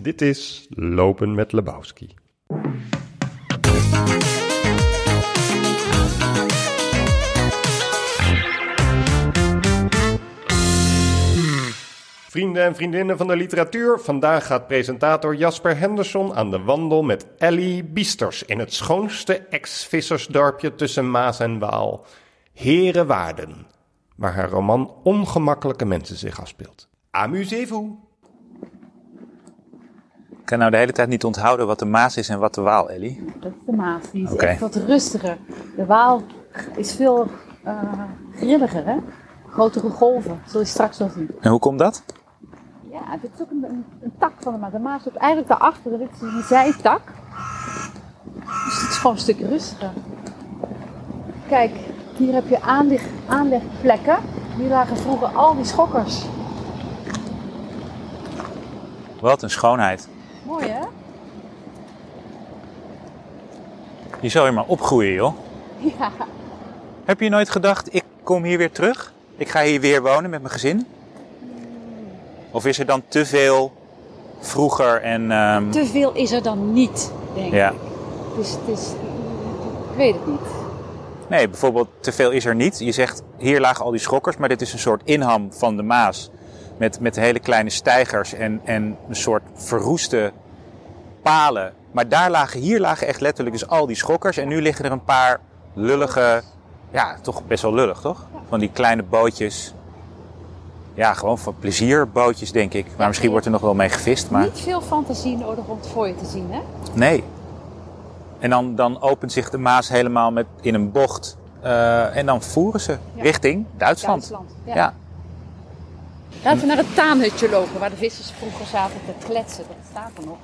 Dit is Lopen met Lebowski. Vrienden en vriendinnen van de literatuur, vandaag gaat presentator Jasper Henderson aan de wandel met Ellie Biesters in het schoonste ex-vissersdorpje tussen Maas en Waal, Herenwaarden, waar haar roman Ongemakkelijke Mensen zich afspeelt. Amusez-vous! Ik kan nou de hele tijd niet onthouden wat de Maas is en wat de Waal, Ellie. Dat is de Maas. Die is echt wat rustiger. De Waal is veel eh, grilliger, hè? Grotere golven. Zul je straks wel zien. En hoe komt dat? Ja, dit is ook een, een, een tak van de Maas. De Maas loopt eigenlijk daarachter. Dit is een zijtak. Dus het is gewoon een stuk rustiger. Kijk, hier heb je aanleg, aanlegplekken. Hier lagen vroeger al die schokkers. Wat een schoonheid. Mooi, hè? Je zou hier maar opgroeien, joh. Ja. Heb je nooit gedacht, ik kom hier weer terug? Ik ga hier weer wonen met mijn gezin? Of is er dan te veel vroeger en... ehm, Te veel is er dan niet, denk ja. ik. Dus het is... Ik weet het niet. Nee, bijvoorbeeld te veel is er niet. Je zegt, hier lagen al die schokkers, maar dit is een soort inham van de Maas. Met, met hele kleine stijgers en, en een soort verroeste palen. Maar daar lagen, hier lagen echt letterlijk dus al die schokkers. En nu liggen er een paar lullige, ja, toch best wel lullig, toch? Van die kleine bootjes. Ja, gewoon van plezierbootjes, denk ik. Maar misschien wordt er nog wel mee gevist, maar Niet veel fantasie nodig om het voor je te zien, hè? nee. En dan, dan opent zich de Maas helemaal met, in een bocht. eh, en dan voeren ze Ja. richting Duitsland. Duitsland. Ja. Ja. Laten we naar het taanhutje lopen, waar de vissers vroeger zaten te kletsen. Dat staat er nog.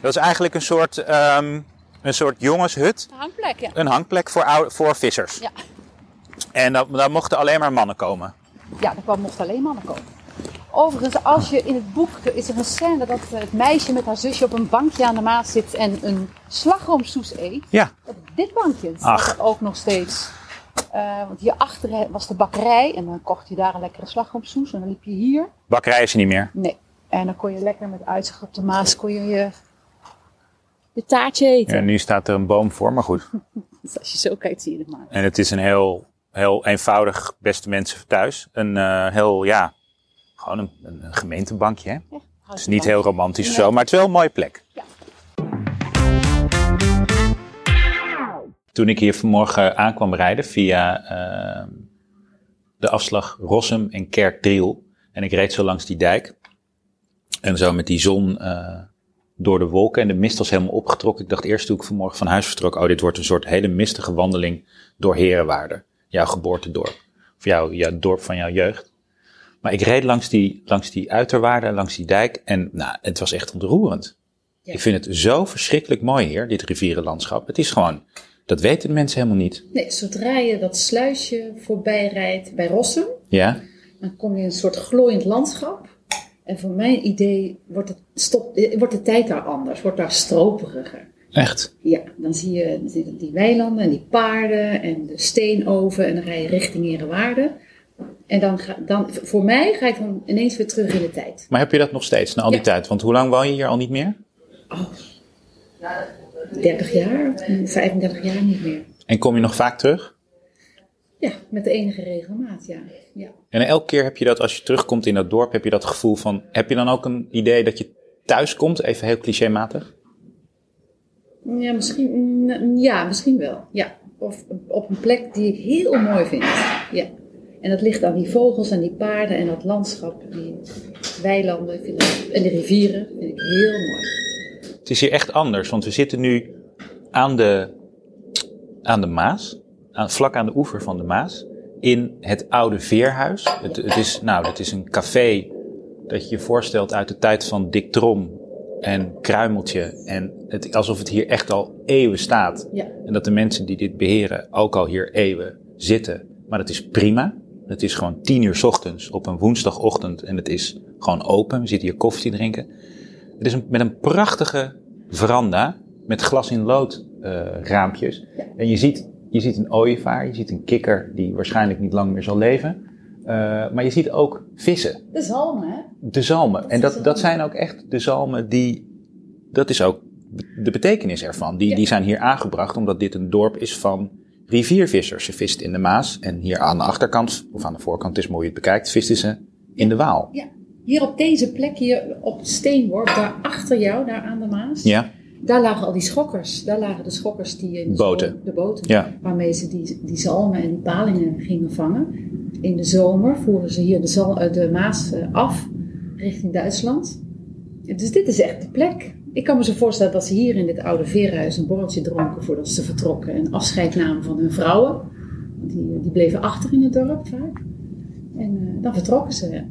Dat is eigenlijk een soort, ehm, een soort jongenshut. Een hangplek, ja. Een hangplek voor, voor vissers. Ja, En dan, daar mochten alleen maar mannen komen. ja daar kwam- mochten alleen mannen komen. Overigens, als je in het boek, is er een scène dat eh, het meisje met haar zusje op een bankje aan de maat zit en een slagroomsoes eet. Ja. Op dit bankje staat Ach. ook nog steeds. Eh, want hierachter was de bakkerij en dan kocht je daar een lekkere slagroomsoes en dan liep je hier. Bakkerij is er niet meer. Nee. En dan kon je lekker met uitzicht op de Maas kon je je, je taartje eten. Ja, nu staat er een boom voor, maar goed. Dus als je zo kijkt, zie je het maar. En het is een heel, heel eenvoudig, beste mensen thuis. Een eh, heel, ja, gewoon een, een, een gemeentebankje. Hè? Ja, Het is niet heel romantisch of Nee. zo, maar het is wel een mooie plek. Ja. Toen ik hier vanmorgen aankwam rijden via eh, de afslag Rossum en Kerkdriel. En ik reed zo langs die dijk. En zo met die zon eh, door de wolken en de mist was helemaal opgetrokken. Ik dacht eerst toen ik vanmorgen van huis vertrok, oh dit wordt een soort hele mistige wandeling door Herenwaarden. Jouw geboortedorp. Of jouw, jouw dorp van jouw jeugd. Maar ik reed langs die, langs die uiterwaarden, langs die dijk. En nou, het was echt ontroerend. Ja. Ik vind het zo verschrikkelijk mooi hier, dit rivierenlandschap. Het is gewoon, dat weten de mensen helemaal niet. Nee, zodra je dat sluisje voorbij rijdt bij Rossum, Ja? dan kom je in een soort glooiend landschap. En voor mijn idee wordt, het stop, eh, wordt de tijd daar anders, wordt daar stroperiger. Echt? Ja, dan zie je die weilanden en die paarden en de steenoven en dan rij je richting Herenwaarden. En dan, ga, dan, voor mij ga ik dan ineens weer terug in de tijd. Maar heb je dat nog steeds, na al die Ja. tijd? Want hoe lang woon je hier al niet meer? 30 jaar, 35 jaar niet meer. En kom je nog vaak terug? Ja, met de enige regelmaat, ja. ja. En elke keer heb je dat, als je terugkomt in dat dorp, heb je dat gevoel van, heb je dan ook een idee dat je thuis komt? Even heel clichématig. Ja, misschien, mm, ja, misschien wel. Ja. Of op een plek die ik heel mooi vind. Ja. En dat ligt aan die vogels en die paarden en dat landschap, die weilanden en de rivieren. vind ik heel mooi. Het is hier echt anders, want we zitten nu aan de, aan de Maas, aan, vlak aan de oever van de Maas, in het oude veerhuis. Het, het, is, nou, het is een café dat je je voorstelt uit de tijd van Dick Trom en Kruimeltje. En het, alsof het hier echt al eeuwen staat. Ja. En dat de mensen die dit beheren ook al hier eeuwen zitten. Maar dat is prima. Het is gewoon tien uur 's ochtends op een woensdagochtend en het is gewoon open. We zitten hier koffie te drinken. Het is een, met een prachtige veranda met glas in lood eh, raampjes. En je ziet, je ziet een ooievaar, je ziet een kikker die waarschijnlijk niet lang meer zal leven. Eh, maar je ziet ook vissen. De zalmen, hè? De zalmen. En dat, dat zijn ook echt de zalmen die. Dat is ook de betekenis ervan. Die, Ja. die zijn hier aangebracht omdat dit een dorp is van riviervissers. Ze vist in de Maas. En hier aan de achterkant, of aan de voorkant, is mooi je het bekijkt, visten ze in de Waal. Ja. Hier op deze plek, hier op het steenworp, daar achter jou, daar aan de Maas. Ja? Daar lagen al die schokkers. Daar lagen de schokkers die in de Boten. zomer- de boten. Ja. Waarmee ze die, die zalmen en die palingen gingen vangen. In de zomer voeren ze hier de, zal, eh, de Maas eh, af richting Duitsland. Dus dit is echt de plek. Ik kan me zo voorstellen dat ze hier in dit oude veerhuis een borreltje dronken voordat ze vertrokken. En afscheid namen van hun vrouwen. Die, die bleven achter in het dorp vaak. En eh, dan vertrokken ze.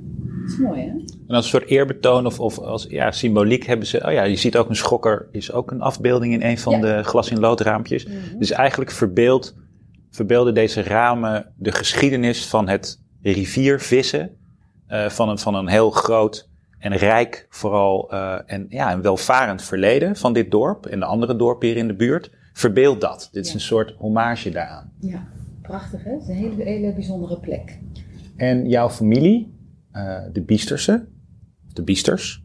Dat is mooi hè? En als een soort eerbetoon of, of als ja, symboliek hebben ze. Oh ja, je ziet ook een schokker, is ook een afbeelding in een van Ja. de glas in loodraampjes. Mhm. Dus eigenlijk verbeeld, verbeelden deze ramen de geschiedenis van het riviervissen. eh, van, een, van een heel groot en rijk, vooral eh, en ja, een welvarend verleden van dit dorp en de andere dorpen hier in de buurt. Verbeeld dat. Dit is een soort hommage daaraan. Ja, prachtig hè? Het is een hele, hele bijzondere plek. En jouw familie, eh, de Biestersen, de Biesters,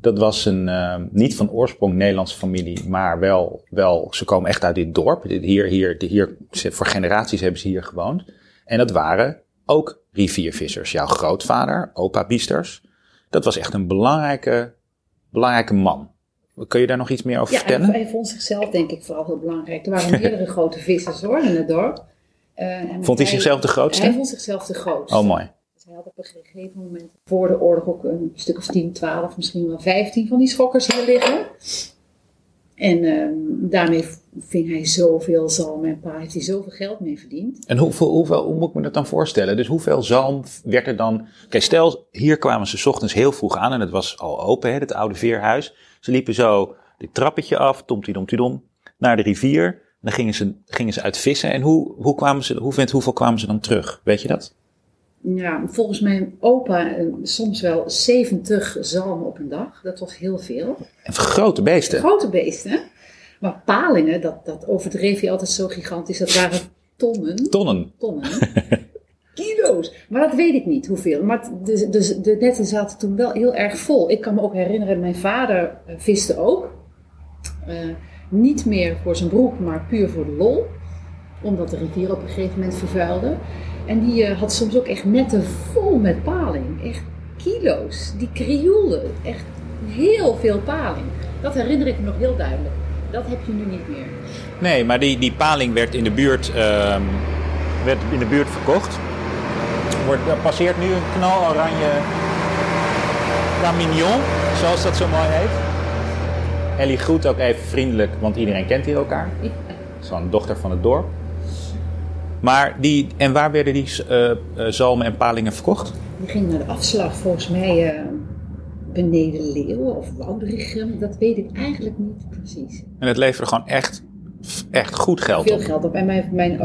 dat was een eh, niet van oorsprong Nederlandse familie, maar wel, wel, ze komen echt uit dit dorp. Dit- Hier, hier, hier, voor generaties hebben ze hier gewoond. En dat waren ook riviervissers. Jouw grootvader, opa Biesters, dat was echt een belangrijke, belangrijke man. Kun je daar nog iets meer over Ja, hij, vertellen? hij vond zichzelf denk ik vooral heel belangrijk. Er waren meerdere grote vissers hoor in het dorp. Eh, Vond hij zichzelf de grootste? Hij vond zichzelf de grootste. Oh, mooi. Op een gegeven moment voor de oorlog ook een stuk of 10, 12, misschien wel 15 van die schokkers hier liggen. En ehm, daarmee ving hij zoveel zalm en pa, heeft hij zoveel geld mee verdiend. En hoeveel, hoeveel, hoe moet ik me dat dan voorstellen? Dus hoeveel zalm werd er dan... Oké, stel, hier kwamen ze ochtends heel vroeg aan en het was al open, hè, het oude veerhuis. Ze liepen zo dit trappetje af, tomtidom, naar de rivier. Dan gingen ze, gingen ze uit vissen. En hoe, hoe kwamen ze, hoe, hoeveel kwamen ze dan terug? Weet je dat? Ja, volgens mijn opa eh, soms wel 70 zalmen op een dag. Dat was heel veel. En grote beesten. Grote beesten. Maar palingen, dat, dat overdreef je altijd zo gigantisch. Dat waren tonnen. Tonnen. Tonnen. Kilo's. Maar dat weet ik niet hoeveel. Maar de, de, de netten zaten toen wel heel erg vol. Ik kan me ook herinneren, mijn vader eh, viste ook. Eh, niet meer voor zijn broek, maar puur voor de lol. Omdat de rivier op een gegeven moment vervuilde. En die eh, had soms ook echt netten vol met paling. Echt kilo's. Die krioelden. Echt heel veel paling. Dat herinner ik me nog heel duidelijk. Dat heb je nu niet meer. Nee, maar die, die paling werd in de buurt, ehm, werd in de buurt verkocht. Wordt, er passeert nu een knaloranje Camignon, zoals dat zo mooi heet. Ellie groet ook even vriendelijk, want iedereen kent hier elkaar. Zo'n dochter van het dorp. Maar die, en waar werden die eh, eh, zalmen en palingen verkocht? Die ging naar de afslag volgens mij eh, beneden Leeuwen of Woudrichem. Dat weet ik eigenlijk niet precies. En het leverde gewoon echt, echt goed geld Veel op. geld op. En mijn, mijn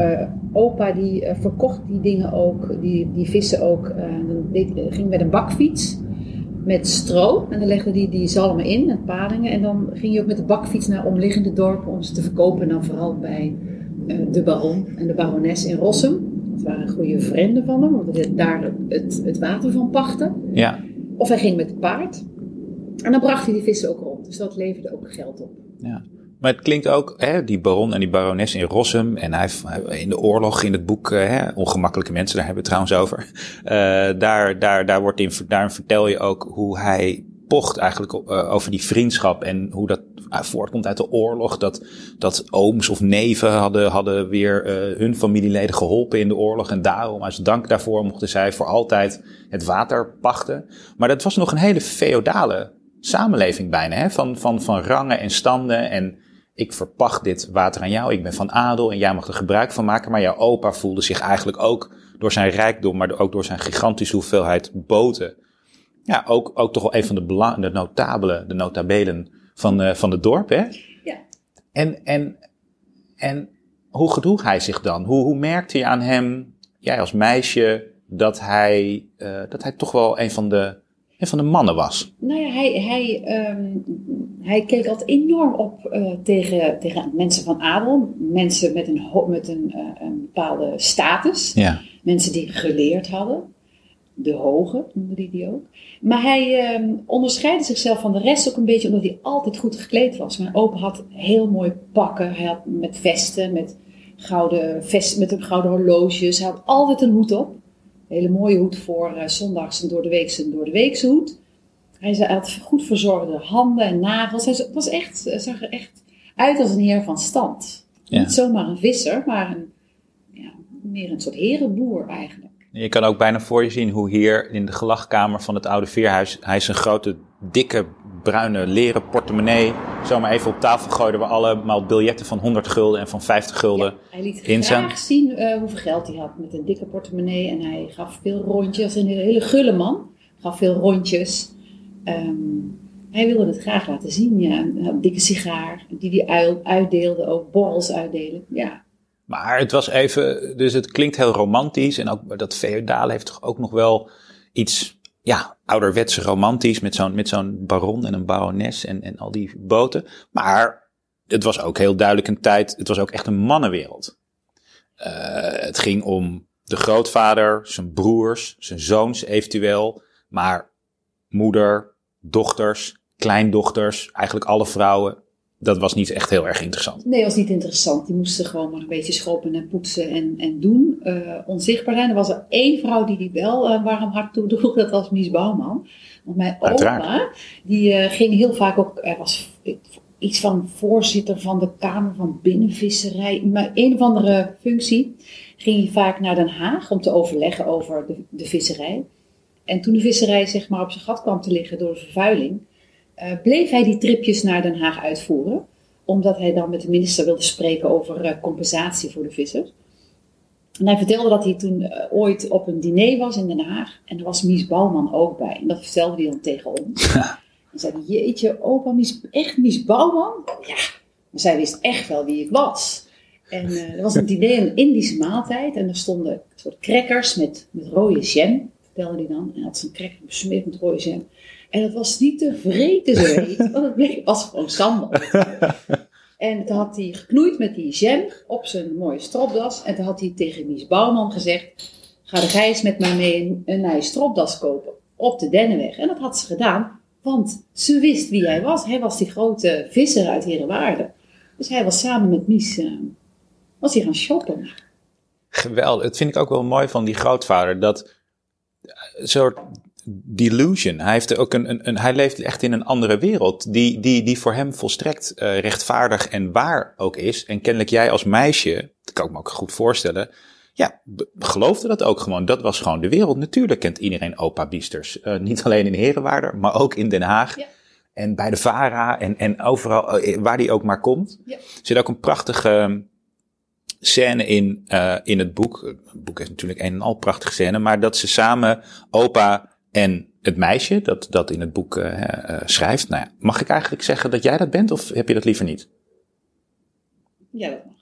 opa die verkocht die dingen ook, die, die vissen ook. deed, eh, ging met een bakfiets met stro. En dan legde hij die zalmen in met palingen. En dan ging je ook met de bakfiets naar omliggende dorpen om ze te verkopen. En dan vooral bij de baron en de barones in Rossum. Dat waren goede vrienden van hem, omdat hij daar het, het water van pachtte. Ja, Of hij ging met paard. En dan bracht hij die vissen ook rond. Dus dat leverde ook geld op. Ja. Maar het klinkt ook, hè, die baron en die barones in Rossum. En hij, in de oorlog, in het boek eh, hè, Ongemakkelijke Mensen, daar hebben we het trouwens over. Eh, daar, daar, daar, wordt in, daarin vertel je ook hoe hij pocht eigenlijk eh, over die vriendschap. En hoe dat eh, voortkomt uit de oorlog. Dat, dat ooms of neven hadden, hadden weer eh, hun familieleden geholpen in de oorlog. En daarom, als dank daarvoor, mochten zij voor altijd het water pachten. Maar dat was nog een hele feodale samenleving bijna. Hè? Van, van, van rangen en standen. En ik verpacht dit water aan jou. Ik ben van adel en jij mag er gebruik van maken. Maar jouw opa voelde zich eigenlijk ook door zijn rijkdom, maar ook door zijn gigantische hoeveelheid boten. Ja, ook, ook toch wel een van de, belang, de notabelen, de notabelen van, eh, van het dorp. Hè? Ja. En, en, en hoe gedroeg hij zich dan? Hoe, hoe merkte je aan hem, jij als meisje, dat hij, eh, dat hij toch wel een van de, een van de mannen was? Nou ja, hij, hij, ehm, hij keek altijd enorm op eh, tegen, tegen mensen van adel. Mensen met een, met een, een bepaalde status. Ja. Mensen die geleerd hadden. De Hoge noemde hij die ook. Maar hij ehm, onderscheidde zichzelf van de rest ook een beetje omdat hij altijd goed gekleed was. Mijn opa had heel mooi pakken. Hij had met vesten, met gouden, vest, met gouden horloges. Hij had altijd een hoed op. Een hele mooie hoed voor uh, zondags en door de weekse en door de weekse hoed. Hij had goed verzorgde handen en nagels. Hij was echt, zag er echt uit als een heer van stand. Niet zomaar een visser, maar een, ja, meer een soort herenboer eigenlijk. Je kan ook bijna voor je zien hoe hier in de gelachkamer van het oude veerhuis... hij zijn grote, dikke, bruine leren portemonnee zomaar even op tafel gooide... waar allemaal biljetten van 100 gulden en van 50 gulden ja, Hij liet graag zien uh, hoeveel geld hij had met een dikke portemonnee. En hij gaf veel rondjes. Een hele gulle man. Gaf veel rondjes. Um, hij wilde het graag laten zien, ja. Een dikke sigaar, die hij uitdeelde, ook borrels uitdelen, ja. Maar het was even, dus het klinkt heel romantisch en ook dat feodale heeft toch ook nog wel iets, ja, ouderwetse romantisch met zo'n zo'n baron en een barones en, en al die boten. Maar het was ook heel duidelijk een tijd, het was ook echt een mannenwereld. Uh, het ging om de grootvader, zijn broers, zijn zoons eventueel, maar moeder, dochters, kleindochters, eigenlijk alle vrouwen. Dat was niet echt heel erg interessant. Nee, was niet interessant. Die moesten gewoon maar een beetje schoppen en poetsen en, en doen. Uh, onzichtbaar zijn. Er was er één vrouw die die wel uh, warm hart toedroeg. Dat was Mies Bouwman. Want mijn oma, die uh, ging heel vaak ook... Er was iets van voorzitter van de Kamer van Binnenvisserij. Maar een of andere functie ging hij vaak naar Den Haag om te overleggen over de, de visserij. En toen de visserij zeg maar op zijn gat kwam te liggen door de vervuiling, bleef hij die tripjes naar Den Haag uitvoeren. Omdat hij dan met de minister wilde spreken over uh, compensatie voor de vissers. En hij vertelde dat hij toen uh, ooit op een diner was in Den Haag. En er was Mies Bouwman ook bij. En dat vertelde hij dan tegen ons. en zei hij, jeetje, opa, Mies, echt Mies Bouwman? Ja, maar zij wist echt wel wie ik was. En er was een diner, een Indische maaltijd. En er stonden soort crackers met, met rode jam vertelde hij dan. En had zijn cracker besmeerd met rode jam. En dat was niet te vreten zo heet, want het bleek, was gewoon sambal. en toen had hij geknoeid met die jam op zijn mooie stropdas. En toen had hij tegen Mies Bouwman gezegd, ga de gijs met mij mee een, een nieuwe stropdas kopen op de Dennenweg. En dat had ze gedaan, want ze wist wie hij was. Hij was die grote visser uit Herenwaarde. Dus hij was samen met Mies, uh, was hij gaan shoppen. Geweldig. Dat vind ik ook wel mooi van die grootvader. Dat een soort delusion. Hij, heeft ook een, een, een, hij leeft echt in een andere wereld, die, die, die voor hem volstrekt uh, rechtvaardig en waar ook is. En kennelijk jij als meisje, dat kan ik me ook goed voorstellen, ja, geloofde dat ook gewoon. Dat was gewoon de wereld. Natuurlijk kent iedereen opa Biesters. Uh, niet alleen in Herenwaarder, maar ook in Den Haag. Ja. En bij de VARA en, en overal, uh, waar die ook maar komt. Ja. Er zit ook een prachtige scène in, uh, in het boek. Het boek is natuurlijk een en al prachtige scène, maar dat ze samen opa en het meisje dat, dat in het boek uh, uh, schrijft. Nou ja, mag ik eigenlijk zeggen dat jij dat bent of heb je dat liever niet? Ja, dat mag.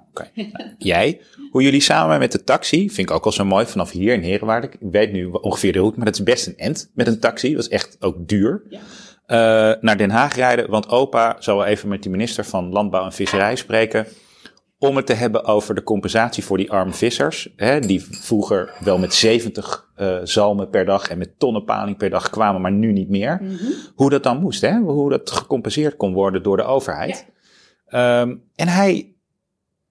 Oké. Okay. Nou, jij, hoe jullie samen met de taxi, vind ik ook al zo mooi vanaf hier in Herenwaarde. Ik weet nu ongeveer de route, maar dat is best een end met een taxi. Dat is echt ook duur. Ja. Uh, naar Den Haag rijden, want opa zal wel even met de minister van Landbouw en Visserij spreken om het te hebben over de compensatie voor die arme vissers. Hè, die vroeger wel met 70 uh, zalmen per dag en met tonnen paling per dag kwamen, maar nu niet meer. Mm -hmm. Hoe dat dan moest, hè? hoe dat gecompenseerd kon worden door de overheid. Ja. Um, en hij,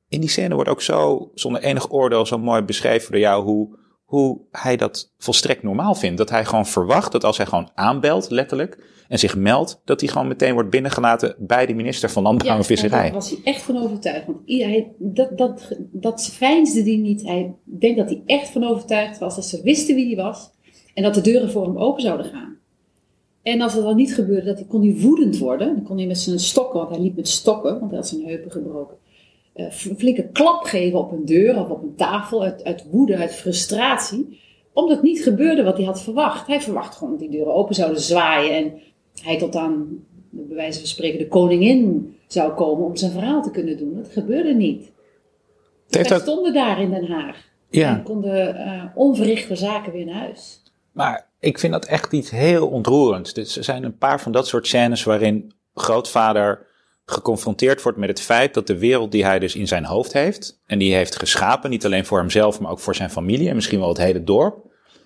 in die scène wordt ook zo, zonder enig oordeel, zo mooi beschreven door jou hoe, hoe hij dat volstrekt normaal vindt. Dat hij gewoon verwacht dat als hij gewoon aanbelt, letterlijk, en zich meldt, dat hij gewoon meteen wordt binnengelaten bij de minister van Landbouw en Visserij. Daar was hij echt van overtuigd. Want hij, dat, dat, dat hij niet. Hij denkt dat hij echt van overtuigd was dat ze wisten wie hij was en dat de deuren voor hem open zouden gaan. En als dat dan niet gebeurde, dat hij, kon hij woedend worden. Dan kon hij met zijn stokken, want hij liep met stokken, want hij had zijn heupen gebroken. Een flinke klap geven op een deur of op een tafel uit, uit woede, uit frustratie. Omdat niet gebeurde wat hij had verwacht. Hij verwacht gewoon dat die deuren open zouden zwaaien en hij tot aan, bij wijze van spreken, de koningin zou komen om zijn verhaal te kunnen doen. Dat gebeurde niet. Wij stonden daar in Den Haag. Ja. En konden uh, onverrichte zaken weer naar huis. Maar ik vind dat echt iets heel ontroerends. Dus er zijn een paar van dat soort scènes waarin grootvader geconfronteerd wordt met het feit dat de wereld die hij dus in zijn hoofd heeft, en die heeft geschapen, niet alleen voor hemzelf, maar ook voor zijn familie en misschien wel het hele dorp,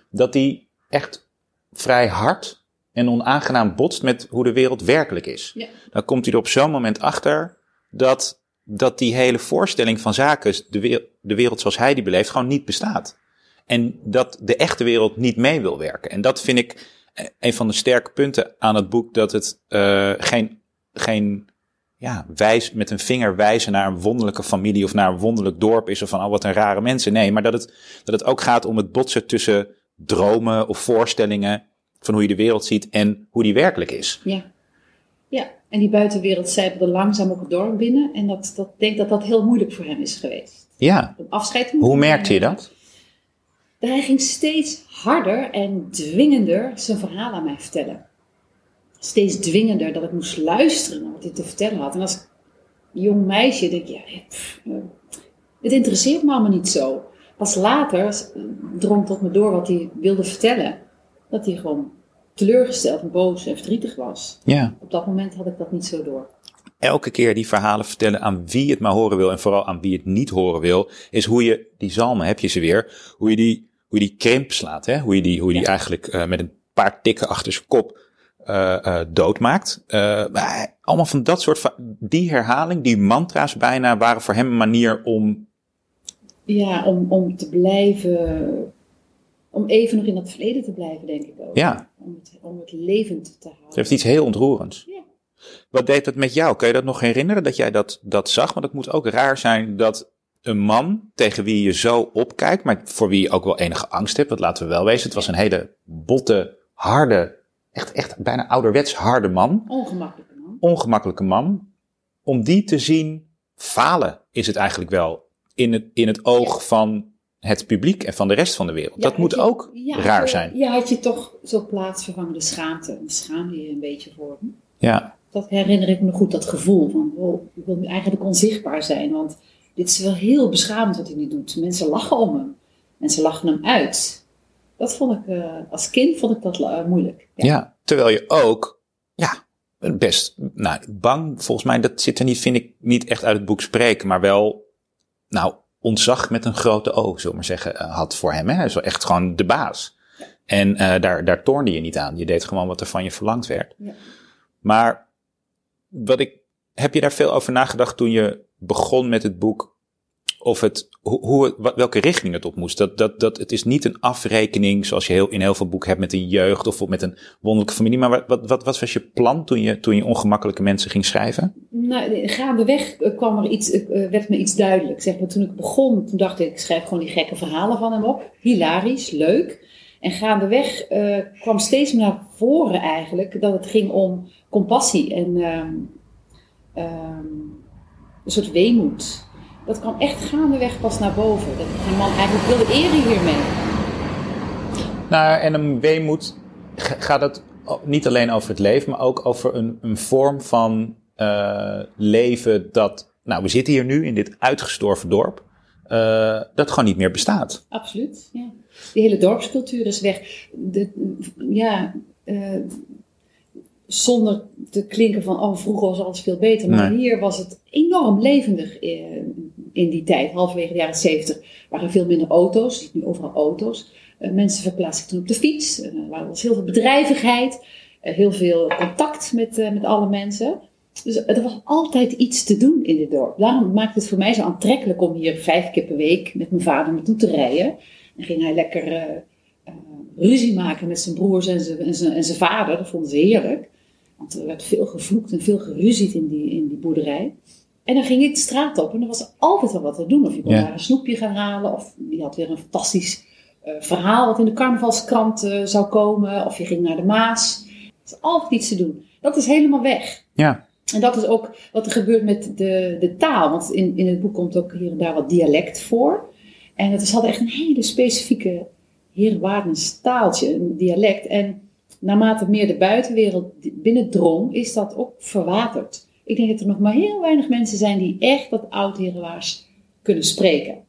dat die echt vrij hard en onaangenaam botst met hoe de wereld werkelijk is. Ja. Dan komt hij er op zo'n moment achter dat, dat die hele voorstelling van zaken, de, we- de wereld zoals hij die beleeft, gewoon niet bestaat. En dat de echte wereld niet mee wil werken. En dat vind ik eh, een van de sterke punten aan het boek, dat het eh, geen, geen ja, wijs, met een vinger wijzen naar een wonderlijke familie of naar een wonderlijk dorp is of van, oh wat een rare mensen. Nee, maar dat het, dat het ook gaat om het botsen tussen dromen of voorstellingen van hoe je de wereld ziet en hoe die werkelijk is. Ja. Ja, en die buitenwereld zijpelde langzaam ook het dorp binnen. En dat, dat ik denk dat dat heel moeilijk voor hem is geweest. Ja, Om afscheid te hoe merkte je dat? Hij ging steeds harder en dwingender zijn verhaal aan mij vertellen. Steeds dwingender dat ik moest luisteren naar wat hij te vertellen had. En als jong meisje denk ik, ja, pff, eh, het interesseert me allemaal niet zo. Pas later drong tot me door wat hij wilde vertellen. Dat hij gewoon teleurgesteld en boos en verdrietig was. Ja. Op dat moment had ik dat niet zo door. elke keer die verhalen vertellen aan wie het maar horen wil en vooral aan wie het niet horen wil, is hoe je die zalmen, heb je ze weer, hoe je die, hoe je die krimp slaat, hè? hoe je die, hoe je die Ja. eigenlijk eh, met een paar tikken achter zijn kop eh, eh, doodmaakt. Eh, allemaal van dat soort, va- die herhaling, die mantra's bijna, waren voor hem een manier om, Ja, om, om te blijven, om even nog in dat verleden te blijven, denk ik ook. ja, Om het, om het levend te houden. het heeft iets heel ontroerends. Ja. Wat deed dat met jou? Kun je dat nog herinneren dat jij dat, dat zag? Want het moet ook raar zijn dat een man tegen wie je zo opkijkt, maar voor wie je ook wel enige angst hebt, want laten we wel wezen, het was een hele botte, harde, echt, echt bijna ouderwets harde man, Ongemakkelijk man. ongemakkelijke man. Om die te zien falen is het eigenlijk wel in het, in het oog van het publiek en van de rest van de wereld. dat moet je- ook ja, raar zijn. Ja, had je toch zo plaatsvervangende schaamte. En schaamde je een beetje voor hem. Ja, Dat herinner ik me goed, dat gevoel van, wow, ik wil nu eigenlijk onzichtbaar zijn. Want dit is wel heel beschamend wat hij nu doet. Mensen lachen om hem. Mensen lachen hem uit. Dat vond ik, eh, als kind vond ik dat eh, moeilijk. Ja. terwijl je ook, ja, best, nou, bang, volgens mij, dat zit er niet, vind ik, niet echt uit het boek spreken, maar wel, nou, ontzag met een grote O, zullen we maar zeggen, eh, had voor hem. Hè? Hij is wel echt gewoon de baas. En daar, daar toornde je niet aan. Je deed gewoon wat er van je verlangd werd. Ja. Maar wat ik, heb je daar veel over nagedacht toen je begon met het boek? Of het, hoe, welke richting het op moest? Dat, dat, dat, het is niet een afrekening zoals je heel, in heel veel boeken hebt met een jeugd of met een wonderlijke familie. Maar wat, wat, wat, was je plan toen je, toen je ongemakkelijke mensen ging schrijven? Nou, gaandeweg eh, kwam er iets, eh, werd me iets duidelijk. Zeg maar, toen ik begon, toen dacht ik, ik schrijf gewoon die gekke verhalen van hem op. Hilarisch, leuk. En gaandeweg eh, kwam steeds meer naar voren eigenlijk dat het ging om compassie en ehm, ehm, een soort weemoed. Dat kwam echt gaandeweg pas naar boven. Dat die man eigenlijk wilde eren hiermee. Nou, en een weemoed gaat het niet alleen over het leven, maar ook over een, een vorm van eh, leven dat, nou, we zitten hier nu in dit uitgestorven dorp, eh, dat gewoon niet meer bestaat. Absoluut, ja. Die hele dorpscultuur is weg. De, ja, eh, zonder te klinken van, oh, vroeger was alles veel beter. Maar Nee. hier was het enorm levendig in die tijd, halverwege de jaren zeventig. Er waren veel minder auto's, je ziet nu overal auto's. Eh, mensen verplaatsten toen op de fiets. Eh, er was heel veel bedrijvigheid, eh, heel veel contact met, met alle mensen. Dus er was altijd iets te doen in dit dorp. Daarom maakt het voor mij zo aantrekkelijk om hier vijf keer per week met mijn vader naartoe te rijden. En ging hij lekker ruzie maken met zijn broers en zijn, en, zijn, en zijn vader. Dat vonden ze heerlijk. Want er werd veel gevloekt en veel geruzied in die, in die boerderij. En dan ging ik de straat op en er was altijd wel wat te doen. Of je kon Ja. daar een snoepje gaan halen. Of die had weer een fantastisch eh, verhaal wat in de carnavalskrant eh, zou komen. Of je ging naar de Maas. Er is altijd iets te doen. Dat is helemaal weg. Ja, En dat is ook wat er gebeurt met de, de taal. Want in, in het boek komt ook hier en daar wat dialect voor. En het is hadden echt een hele specifieke heerwaardens taaltje, een dialect. En naarmate meer de buitenwereld binnendrong, is dat ook verwaterd. Ik denk dat er nog maar heel weinig mensen zijn die echt dat oud heerwaards kunnen spreken.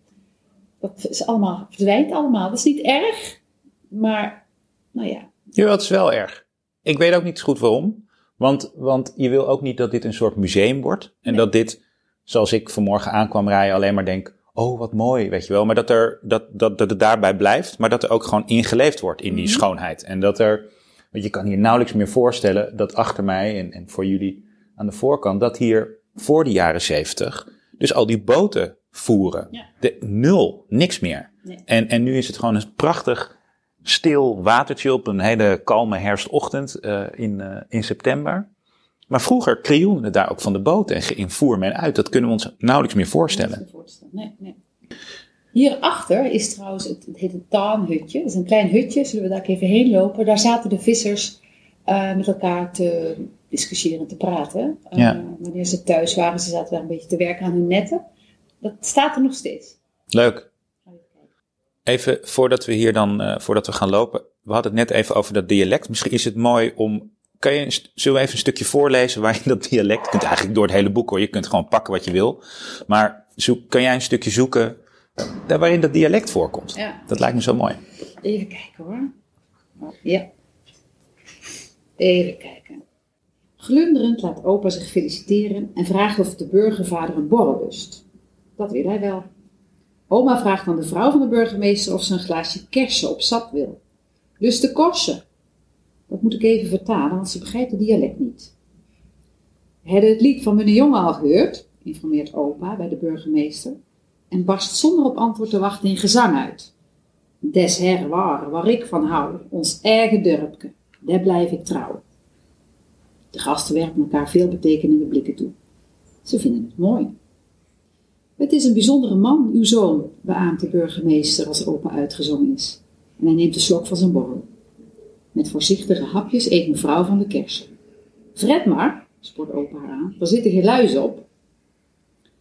Dat is allemaal, verdwijnt allemaal. Dat is niet erg, maar nou ja, Jawel, het is wel erg. Ik weet ook niet zo goed waarom. Want, want je wil ook niet dat dit een soort museum wordt. En Nee. dat dit, zoals ik vanmorgen aankwam rijden, alleen maar denk... oh wat mooi, weet je wel. Maar dat, er, dat, dat, dat het daarbij blijft, maar dat er ook gewoon ingeleefd wordt in die schoonheid. En dat er, want je kan hier nauwelijks meer voorstellen dat achter mij en, en voor jullie aan de voorkant, dat hier voor de jaren zeventig, dus al die boten voeren. Ja. De, nul, niks meer. Nee. En, en nu is het gewoon een prachtig stil watertje op een hele kalme herfstochtend eh, in, eh, in september. Maar vroeger krioelde het daar ook van de boten en invoer men uit. Dat kunnen we ons nauwelijks meer voorstellen. Nee, nee. Hierachter is trouwens, het, het heet het Taanhutje. Dat is een klein hutje, zullen we daar even heen lopen. Daar zaten de vissers eh, met elkaar te discussiëren, te praten. Eh, Ja. Wanneer ze thuis waren, ze zaten daar een beetje te werken aan hun netten. Dat staat er nog steeds. Leuk. Even voordat we hier dan, eh, voordat we gaan lopen. We hadden het net even over dat dialect. Misschien is het mooi om. Kan je, zullen we even een stukje voorlezen waarin dat dialect. Je kunt eigenlijk door het hele boek hoor. Je kunt gewoon pakken wat je wil. Maar zoek, kan jij een stukje zoeken daar waarin dat dialect voorkomt? Ja. Dat lijkt me zo mooi. Even kijken hoor. Ja. Even kijken. Glunderend laat opa zich feliciteren en vraagt of de burgervader een borrel lust. Dat wil hij wel. Oma vraagt aan de vrouw van de burgemeester of ze een glaasje kersen op sap wil. Dus de korsen. Dat moet ik even vertalen, want ze begrijpt het dialect niet. Hebben het lied van meneer Jonge al gehoord? informeert opa bij de burgemeester en barst zonder op antwoord te wachten in gezang uit. Des waren waar ik van hou, ons eigen dorpke, daar blijf ik trouw. De gasten werpen elkaar veelbetekenende blikken toe. Ze vinden het mooi. Het is een bijzondere man, uw zoon, beaamt de burgemeester als opa uitgezongen is. En hij neemt een slok van zijn borrel. Met voorzichtige hapjes eet mevrouw van de kersen. Fred maar, sport opa haar aan, er zitten geen luizen op.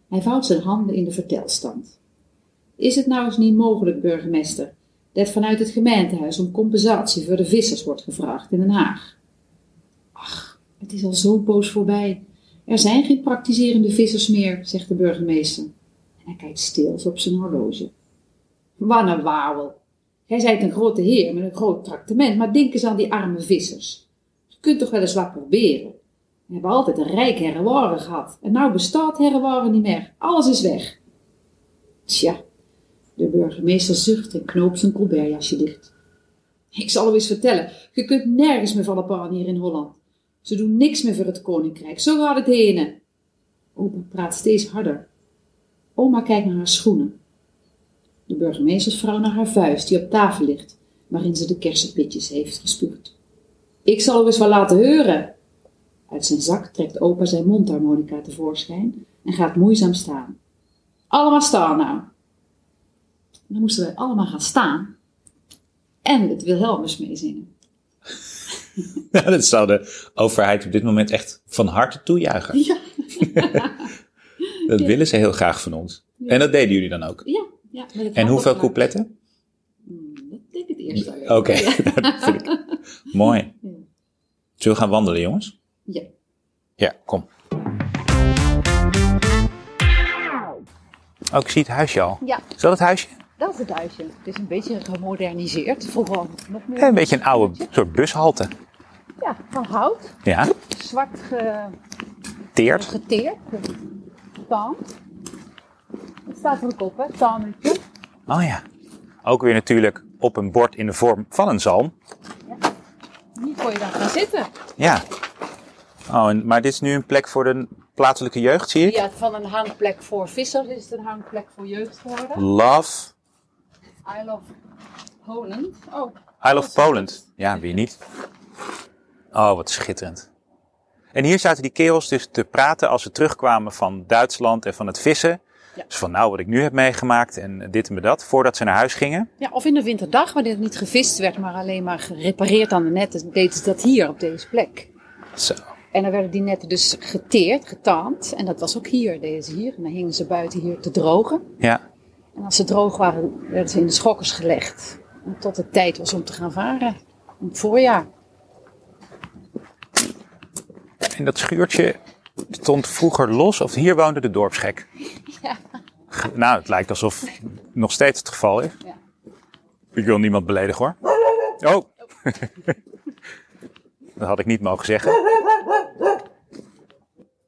Hij vouwt zijn handen in de vertelstand. Is het nou eens niet mogelijk, burgemeester, dat vanuit het gemeentehuis om compensatie voor de vissers wordt gevraagd in Den Haag? Het is al zo'n poos voorbij. Er zijn geen praktiserende vissers meer, zegt de burgemeester. En hij kijkt stils op zijn horloge. Wat een wauwel. Jij zijt een grote heer met een groot tractement, maar denk eens aan die arme vissers. Je kunt toch wel eens wat proberen. We hebben altijd een rijk gehad. En nou bestaat herrewaren niet meer. Alles is weg. Tja, de burgemeester zucht en knoopt zijn colbertjasje dicht. Ik zal u eens vertellen, je kunt nergens meer van de paan hier in Holland. Ze doen niks meer voor het koninkrijk, zo gaat het heen. Opa praat steeds harder. Oma kijkt naar haar schoenen. De burgemeestersvrouw naar haar vuist die op tafel ligt, waarin ze de kersenpitjes heeft gespuurd. Ik zal u eens wel laten horen. Uit zijn zak trekt opa zijn mondharmonica tevoorschijn en gaat moeizaam staan. Allemaal staan nou. Dan moesten wij allemaal gaan staan en het Wilhelmus meezingen. Dat zou de overheid op dit moment echt van harte toejuichen. Ja, Dat willen ze heel graag van ons. En dat deden jullie dan ook. ja. ja En hoeveel coupletten? Hmm, Dat denk ik het eerste. Oké, dat vind ik mooi. Zullen we gaan wandelen, jongens? Ja. Ja, kom. Oh, ik zie het huisje al. Ja, Is dat het huisje? Dat is het huisje. Het is een beetje gemoderniseerd. Vroeger nog meer. Ja, een beetje een oude soort bushalte. Ja, van hout. Ja, Zwart geteerd. Taan. Het staat er ook op, hè? Taanhutje. Oh ja. Ook weer natuurlijk op een bord in de vorm van een zalm. Hier kon je dan gaan zitten. Ja. Oh, en, maar dit is nu een plek voor de plaatselijke jeugd, zie ik. Ja, van een hangplek voor vissers is het een hangplek voor jeugd geworden. Love. I love Holland. Oh, I love Poland. Ja, wie niet? Oh, wat schitterend. En hier zaten die kerels dus te praten als ze terugkwamen van Duitsland en van het vissen. Ja. Dus van nou, wat ik nu heb meegemaakt en dit en dat, voordat ze naar huis gingen. Ja, of in de winterdag, wanneer het niet gevist werd, maar alleen maar gerepareerd aan de netten, deden ze dat hier op deze plek. Zo. En dan werden die netten dus geteerd, getaand. En dat was ook hier, deden ze hier. En dan hingen ze buiten hier te drogen. Ja. En als ze droog waren, werden ze in de schokkers gelegd. En tot het tijd was om te gaan varen. In het voorjaar. En dat schuurtje stond vroeger los, of hier woonde de dorpsgek. Ja. Nou, het lijkt alsof nog steeds het geval is. Ja. Ik wil niemand beledigen hoor. Oh. dat had ik niet mogen zeggen.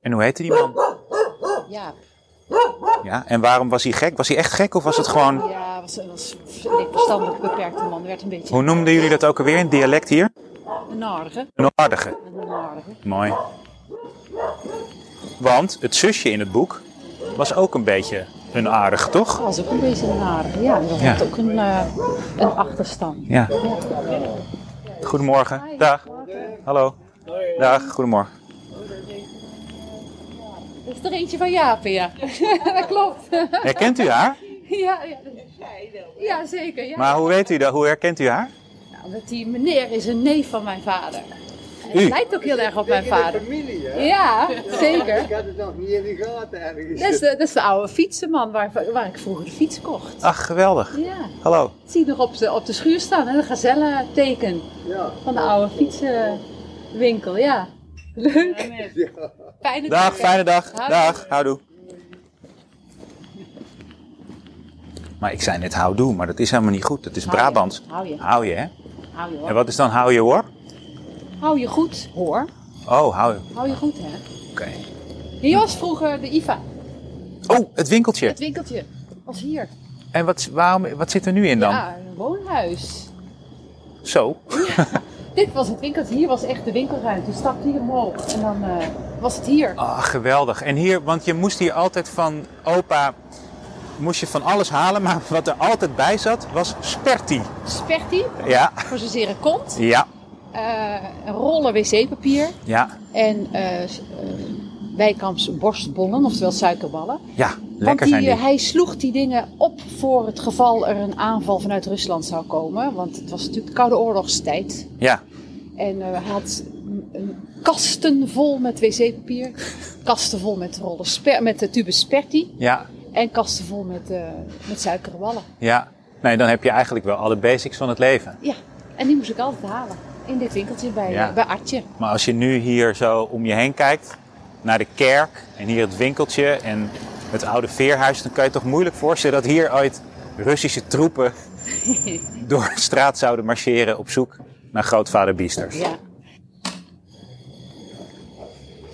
En hoe heette die man? Jaap. Ja, en waarom was hij gek? Was hij echt gek of was het gewoon... Ja, was, was een verstandelijk beperkte man. Er werd een beetje Hoe noemden jullie dat ook alweer in dialect hier? een aardige. Een aardige. Een aardige. Mooi. Want het zusje in het boek was ook een beetje een aardig, toch? Dat was ook een beetje een aardige. Ja, dat Ja. had ook een, eh, een achterstand. Ja. Goedemorgen. Dag. Hallo. Dag, goedemorgen. Dat is er eentje van Jaap, ja. dat klopt. Herkent u haar? ja, ja. ja, zeker. Ja. Maar hoe weet u dat? Hoe herkent u haar? Nou, want die meneer is een neef van mijn vader. En hij lijkt ook heel erg op mijn vader. Ja, zeker. Ik had het nog niet in de gaten ergens. Dat is de, dat is de oude fietsenman waar, waar ik vroeger de fiets kocht. Ach, geweldig. Ja, Hallo. zie je nog op de, op de schuur staan, hè? de gazelle-teken Ja. van de oude fietsenwinkel. Ja, leuk. Fijne Dag, dag. fijne dag. Houdoe. Dag, houdoe. Maar ik zei net houdoe, maar dat is helemaal niet goed. Dat is Hou je. Brabants. Hou je. Hou je, hè? Hou je hoor. En wat is dan hou je hoor? Hou je goed, hoor. Oh, hou je. Hou je goed, hè. Oké. Hier was vroeger de IVA. Oh, het winkeltje. Het winkeltje was hier. En wat, waarom, wat zit er nu in dan? Ja, een woonhuis. Zo. Dit was het winkeltje. Hier was echt de winkelruimte. Je stapte hier omhoog en dan eh, was het hier. Ah, geweldig. En hier, want je moest hier altijd van opa, moest je van alles halen, maar wat er altijd bij zat, was sperti. Sperti, Ja, voor zo'n zere kont. ja, eh, een rollen wc-papier. ja, En eh s- eh, Wijkamps borstbollen, oftewel suikerballen. ja. Want die, eh, hij sloeg die dingen op voor het geval er een aanval vanuit Rusland zou komen. Want het was natuurlijk de Koude Oorlogstijd. Ja, En eh, hij had een- kasten vol met wc-papier. Kasten vol met rollen sper, met de tube sperti. ja, En kasten vol met, eh met suikeren ja. Nee, dan heb je eigenlijk wel alle basics van het leven. Ja, en die moest ik altijd halen. In dit winkeltje bij, Ja. eh, bij Artje. Maar als je nu hier zo om je heen kijkt, naar de kerk en hier het winkeltje en het oude veerhuis, dan kan je toch moeilijk voorstellen dat hier ooit Russische troepen door de straat zouden marcheren op zoek naar grootvader Biesters. Ja.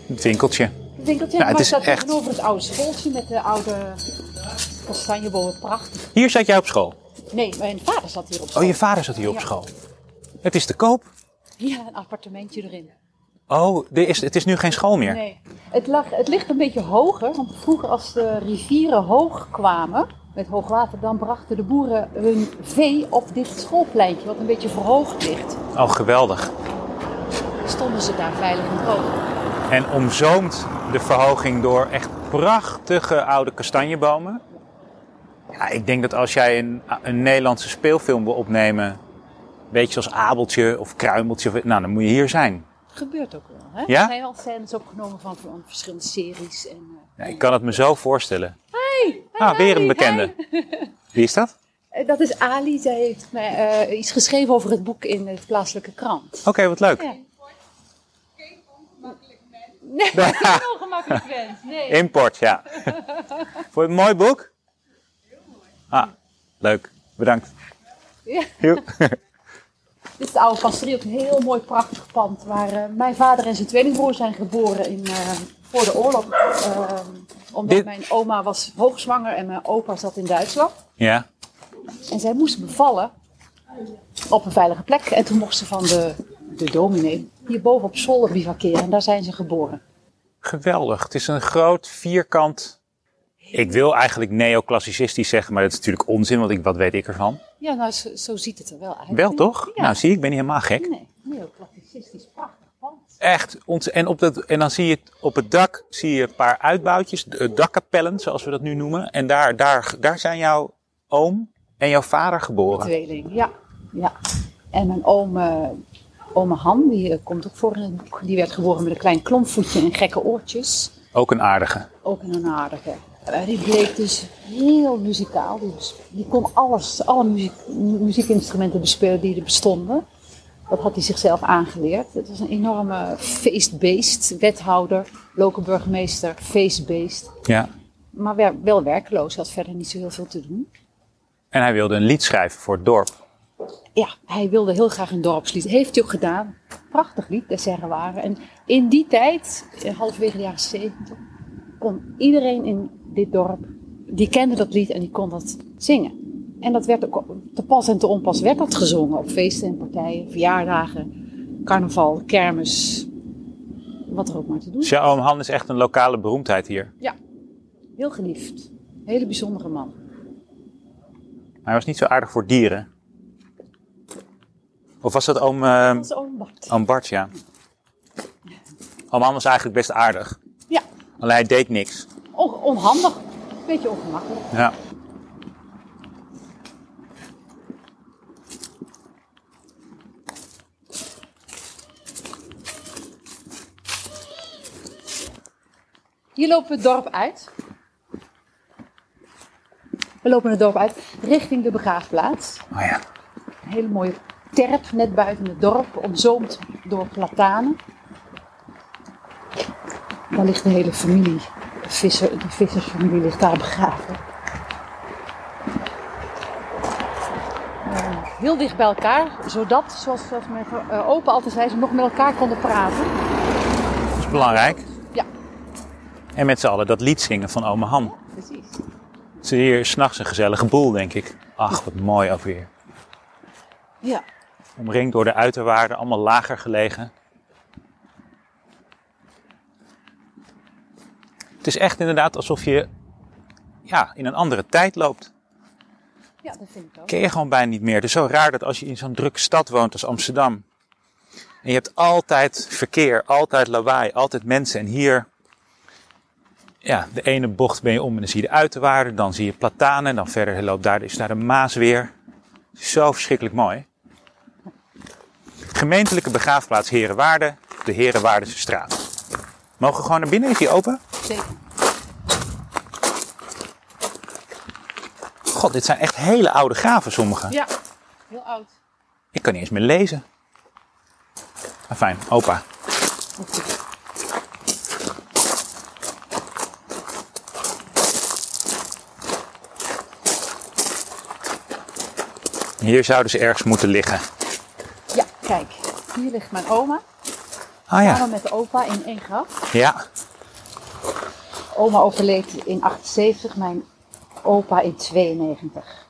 Het winkeltje. Het winkeltje, Ja, het maar is echt- tegenover het oude schooltje met de oude kastanjebomen. Prachtig. Hier zat jij op school. Nee, mijn vader zat hier op school. Oh, je vader zat hier op Ja. school. Het is te koop. Ja, een appartementje erin. Oh, er is, het is nu geen school meer. Nee, het, lag, het ligt een beetje hoger. Want vroeger als de rivieren hoog kwamen, met hoogwater, dan brachten de boeren hun vee op dit schoolpleintje, wat een beetje verhoogd ligt. Oh, geweldig. Stonden ze daar veilig en droog. En omzoomt de verhoging door echt prachtige oude kastanjebomen. Ja, ik denk dat als jij een, een Nederlandse speelfilm wil opnemen, weet je, zoals Abeltje of Kruimeltje, nou, dan moet je hier zijn. Gebeurt ook wel. Hè? Ja? Er zijn al scènes opgenomen van, van verschillende series. En, eh, Ja, ik kan het me zo voorstellen. Hey, Ah, weer een hey, bekende. Wie is dat? Eh, Dat is Ali. Zij heeft mij eh, iets geschreven over het boek in de plaatselijke krant. Oké, wat leuk. Ja. Nee, dat is een ongemakkelijk wens. Nee. Import, ja. Het een mooi boek? Ah, leuk. Bedankt. Ja. Dit is de oude pastorie, ook een heel mooi prachtig pand. Waar eh, mijn vader en zijn tweelingbroer zijn geboren in, eh, voor de oorlog. Eh, omdat Dit- mijn oma was hoogzwanger en mijn opa zat in Duitsland. Ja, En zij moesten bevallen op een veilige plek. En toen mocht ze van de, de dominee hierboven op zolder bivakeren. En daar zijn ze geboren. geweldig. Het is een groot vierkant. Ik wil eigenlijk neoclassicistisch zeggen, maar dat is natuurlijk onzin, want ik, wat weet ik ervan? Ja, nou, zo, zo ziet het er wel uit. Wel toch? Ja. Nou, zie ik ben niet helemaal gek. Nee, heel klassicistisch, prachtig pand. Echt. ont- En, op dat, en dan zie je op het dak zie je een paar uitbouwtjes, de- dakkapellen, zoals we dat nu noemen. En daar, daar, daar zijn jouw oom en jouw vader geboren. Tweeling, ja. ja. En mijn oom, eh ome Han, die eh, komt ook voor in het boek. Die werd geboren met een klein klompvoetje en gekke oortjes. Ook een aardige. Ook een aardige. Eh, die bleek dus heel muzikaal. Die, kon alles, alle muziek, mu- muziekinstrumenten bespelen die er bestonden. Dat had hij zichzelf aangeleerd. Het was een enorme feestbeest. Wethouder, lokale burgemeester, feestbeest. Ja. Maar wel, wel werkloos, had verder niet zo heel veel te doen. En hij wilde een lied schrijven voor het dorp. Ja, hij wilde heel graag een dorpslied. Heeft hij ook gedaan. Prachtig lied, de Serrewaarden. En in die tijd, eh, halverwege de jaren 70, kon iedereen in dit dorp, die kende dat lied en die kon dat zingen. En dat werd ook te pas en te onpas werd dat gezongen op feesten en partijen, verjaardagen, carnaval, kermis, wat er ook maar te doen. Oom Han is echt een lokale beroemdheid hier. Heel geliefd. Hele bijzondere man. Maar hij was niet zo aardig voor dieren. Of was dat oom, eh, Dat oom Bart. oom Bart, ja. Oom Han was eigenlijk best aardig. Alleen hij deed niks. on- onhandig. Beetje ongemakkelijk. Ja. Hier lopen we het dorp uit. We lopen het dorp uit richting de begraafplaats. Oh ja. Een hele mooie terp net buiten het dorp, omzoomd door platanen. Daar ligt de hele familie, de, visser, de vissersfamilie ligt daar begraven. Eh, heel dicht bij elkaar, zodat, zoals, zoals mijn eh, opa altijd zei, ze nog met elkaar konden praten. Dat is belangrijk. Ja, En met z'n allen dat lied zingen van ome Han. precies. Het is hier s'nachts een gezellige boel, denk ik. Ach, wat mooi hier. Ja, Omringd door de uiterwaarden, allemaal lager gelegen. Het is echt inderdaad alsof je ja, in een andere tijd loopt. ja dat vind ik ook. ken je gewoon bijna niet meer. Het is zo raar dat als je in zo'n drukke stad woont als Amsterdam. En je hebt altijd verkeer, altijd lawaai, altijd mensen. En hier, ja, de ene bocht ben je om en dan zie je de uiterwaarden. Dan zie je platanen. En dan verder loopt daar, is daar de Maas weer. Zo verschrikkelijk mooi. Gemeentelijke begraafplaats Herenwaarde, de Herenwaardense straat. Mogen we gewoon naar binnen? Is die open? Zeker. God, dit zijn echt hele oude graven, sommige. Ja, heel oud. Ik kan niet eens meer lezen. Maar fijn, opa. Hier zouden ze ergens moeten liggen. Ja, kijk. Hier ligt mijn oma. Ah ja, Samen met de opa in één graf. ja. Oma overleed in 78, mijn opa in 92.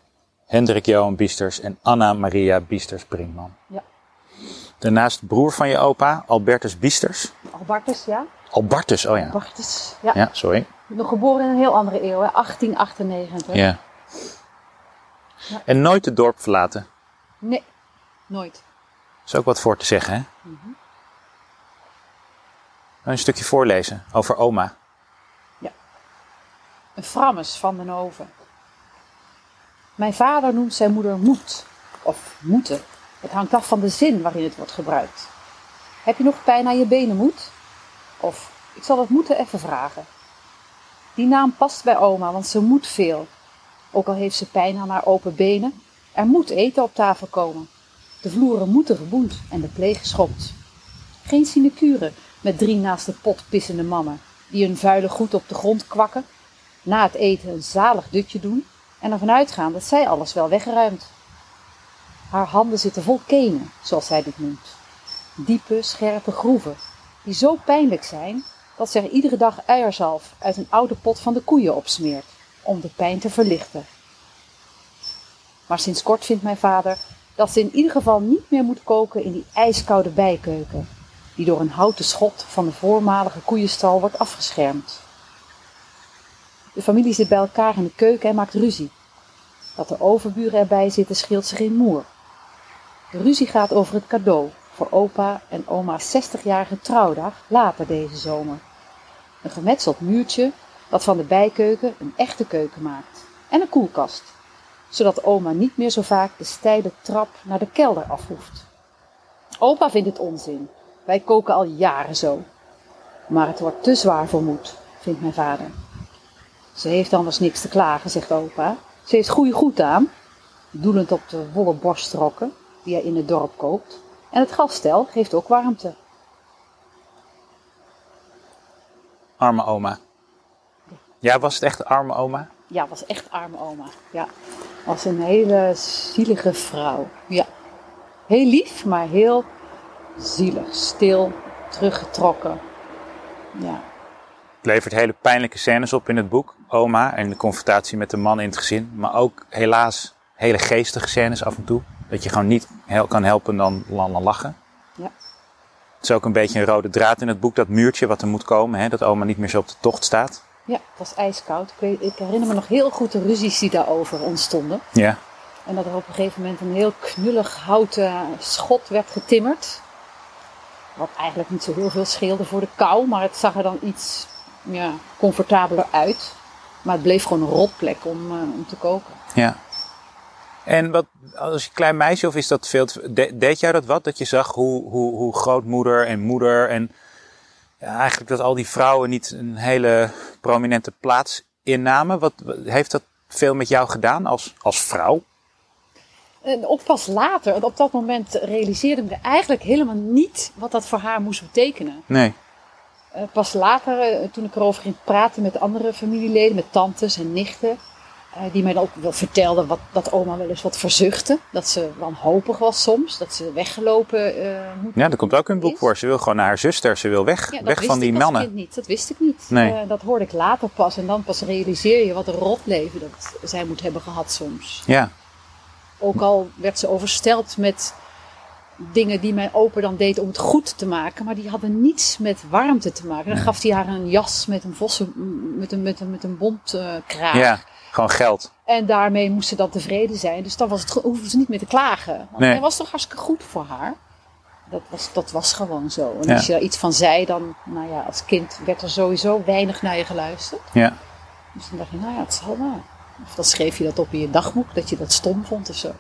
Hendrik Johan Biesters en Anna Maria Biesters Brinkman. Ja. Daarnaast broer van je opa, Albertus Biesters. Albertus, ja? Albertus, oh ja. Albertus, ja. Ja, sorry. Nog geboren in een heel andere eeuw, hè? 1898. Ja. En nooit het dorp verlaten. Nee, nooit. is ook wat voor te zeggen, hè? Een stukje voorlezen over oma. Een frammes van den oven. Mijn vader noemt zijn moeder moed. Of moeten. Het hangt af van de zin waarin het wordt gebruikt. Heb je nog pijn aan je benen, moed? Of, ik zal het moeten even vragen. Die naam past bij oma, want ze moet veel. Ook al heeft ze pijn aan haar open benen, er moet eten op tafel komen. De vloeren moeten geboend en de pleeg geschopt. Geen sinecure met drie naast de pot pissende mannen, die hun vuile goed op de grond kwakken, na het eten een zalig dutje doen en ervan uitgaan dat zij alles wel wegruimt. Haar handen zitten vol kenen, zoals zij dit noemt. Diepe, scherpe groeven, die zo pijnlijk zijn dat ze er iedere dag eierzalf uit een oude pot van de koeien opsmeert, om de pijn te verlichten. Maar sinds kort vindt mijn vader dat ze in ieder geval niet meer moet koken in die ijskoude bijkeuken, die door een houten schot van de voormalige koeienstal wordt afgeschermd. De familie zit bij elkaar in de keuken en maakt ruzie. Dat de overburen erbij zitten scheelt ze geen moer. De ruzie gaat over het cadeau voor opa en oma's 60-jarige trouwdag later deze zomer. Een gemetseld muurtje dat van de bijkeuken een echte keuken maakt. En een koelkast, zodat oma niet meer zo vaak de steile trap naar de kelder af hoeft. Opa vindt het onzin. Wij koken al jaren zo. Maar het wordt te zwaar voor moed, vindt mijn vader. Ze heeft anders niks te klagen, zegt opa. Ze heeft goede goed aan, doelend op de wollen borstrokken die hij in het dorp koopt. En het gasstel geeft ook warmte. Arme oma. Ja, was het echt arme oma? Ja, was echt arme oma. Ja, was een hele zielige vrouw. Ja, heel lief, maar heel zielig, stil, teruggetrokken. Ja, levert hele pijnlijke scènes op in het boek. Oma en de confrontatie met de man in het gezin. Maar ook helaas hele geestige scènes af en toe. Dat je gewoon niet kan helpen dan, dan lachen. Ja. Het is ook een beetje een rode draad in het boek. Dat muurtje wat er moet komen. Hè, dat oma niet meer zo op de tocht staat. Ja, het was ijskoud. Ik, weet, ik herinner me nog heel goed de ruzies die daarover ontstonden. Ja. En dat er op een gegeven moment een heel knullig houten schot werd getimmerd. Wat eigenlijk niet zo heel veel scheelde voor de kou, maar het zag er dan iets ja, comfortabeler uit. Maar het bleef gewoon een rotplek om, eh, om te koken. Ja. En wat, als je klein meisje, of is dat veel deed jij dat wat? Dat je zag hoe, hoe, hoe grootmoeder en moeder en ja, eigenlijk dat al die vrouwen niet een hele prominente plaats innamen. Wat, wat- heeft dat veel met jou gedaan als, als vrouw? En ook pas later, op dat moment realiseerde ik me eigenlijk helemaal niet wat dat voor haar moest betekenen. Nee. Eh, pas later, eh, toen ik erover ging praten met andere familieleden, met tantes en nichten, eh, die mij dan ook wel vertelden wat, dat oma wel eens wat verzuchtte. Dat ze wanhopig was soms, dat ze weggelopen moet. Ja, dat komt ook in het boek voor. Ze wil gewoon naar haar zuster. Ze wil weg. Ja, dat weg wist van die ik mannen. kind niet. Dat wist ik niet. Nee. Dat hoorde ik later pas. En dan pas realiseer je wat een rot leven dat zij moet hebben gehad soms. Ja. Ook al werd ze oversteld met dingen die mijn opa dan deed om het goed te maken. Maar die hadden niets met warmte te maken. Dan gaf hij haar een jas met een, vossen, met een, met een, met een bont eh, kraag. ja, gewoon geld. En daarmee moest ze dan tevreden zijn. Dus dan was het, hoefde ze niet meer te klagen. Want Nee. hij was toch hartstikke goed voor haar. Dat was, dat was gewoon zo. En Ja. als je daar iets van zei, dan, nou ja, als kind werd er sowieso weinig naar je geluisterd. Ja. Dus dan dacht je, nou ja, het zal wel. Of dan schreef je dat op in je dagboek, dat je dat stom vond of zo.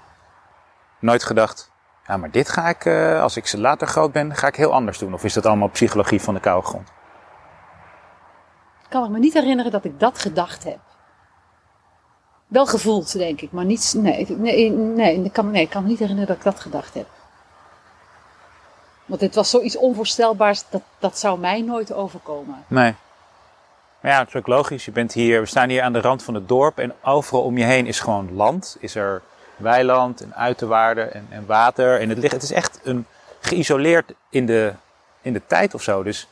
Nooit gedacht. Ja, maar dit ga ik, eh, als ik later groot ben, ga ik heel anders doen. Of is dat allemaal psychologie van de koude grond? kan ik me niet herinneren dat ik dat gedacht heb. Wel gevoeld, denk ik, maar niet. Nee, nee, nee, ik kan, nee, ik kan me niet herinneren dat ik dat gedacht heb. Want het was zoiets onvoorstelbaars, dat, dat zou mij nooit overkomen. Nee. Maar ja, het is ook logisch. Je bent hier, we staan hier aan de rand van het dorp en overal om je heen is gewoon land. Is er weiland en uiterwaarden en, en water. En het, ligt, het is echt een, geïsoleerd in de, in de tijd of zo. Dus,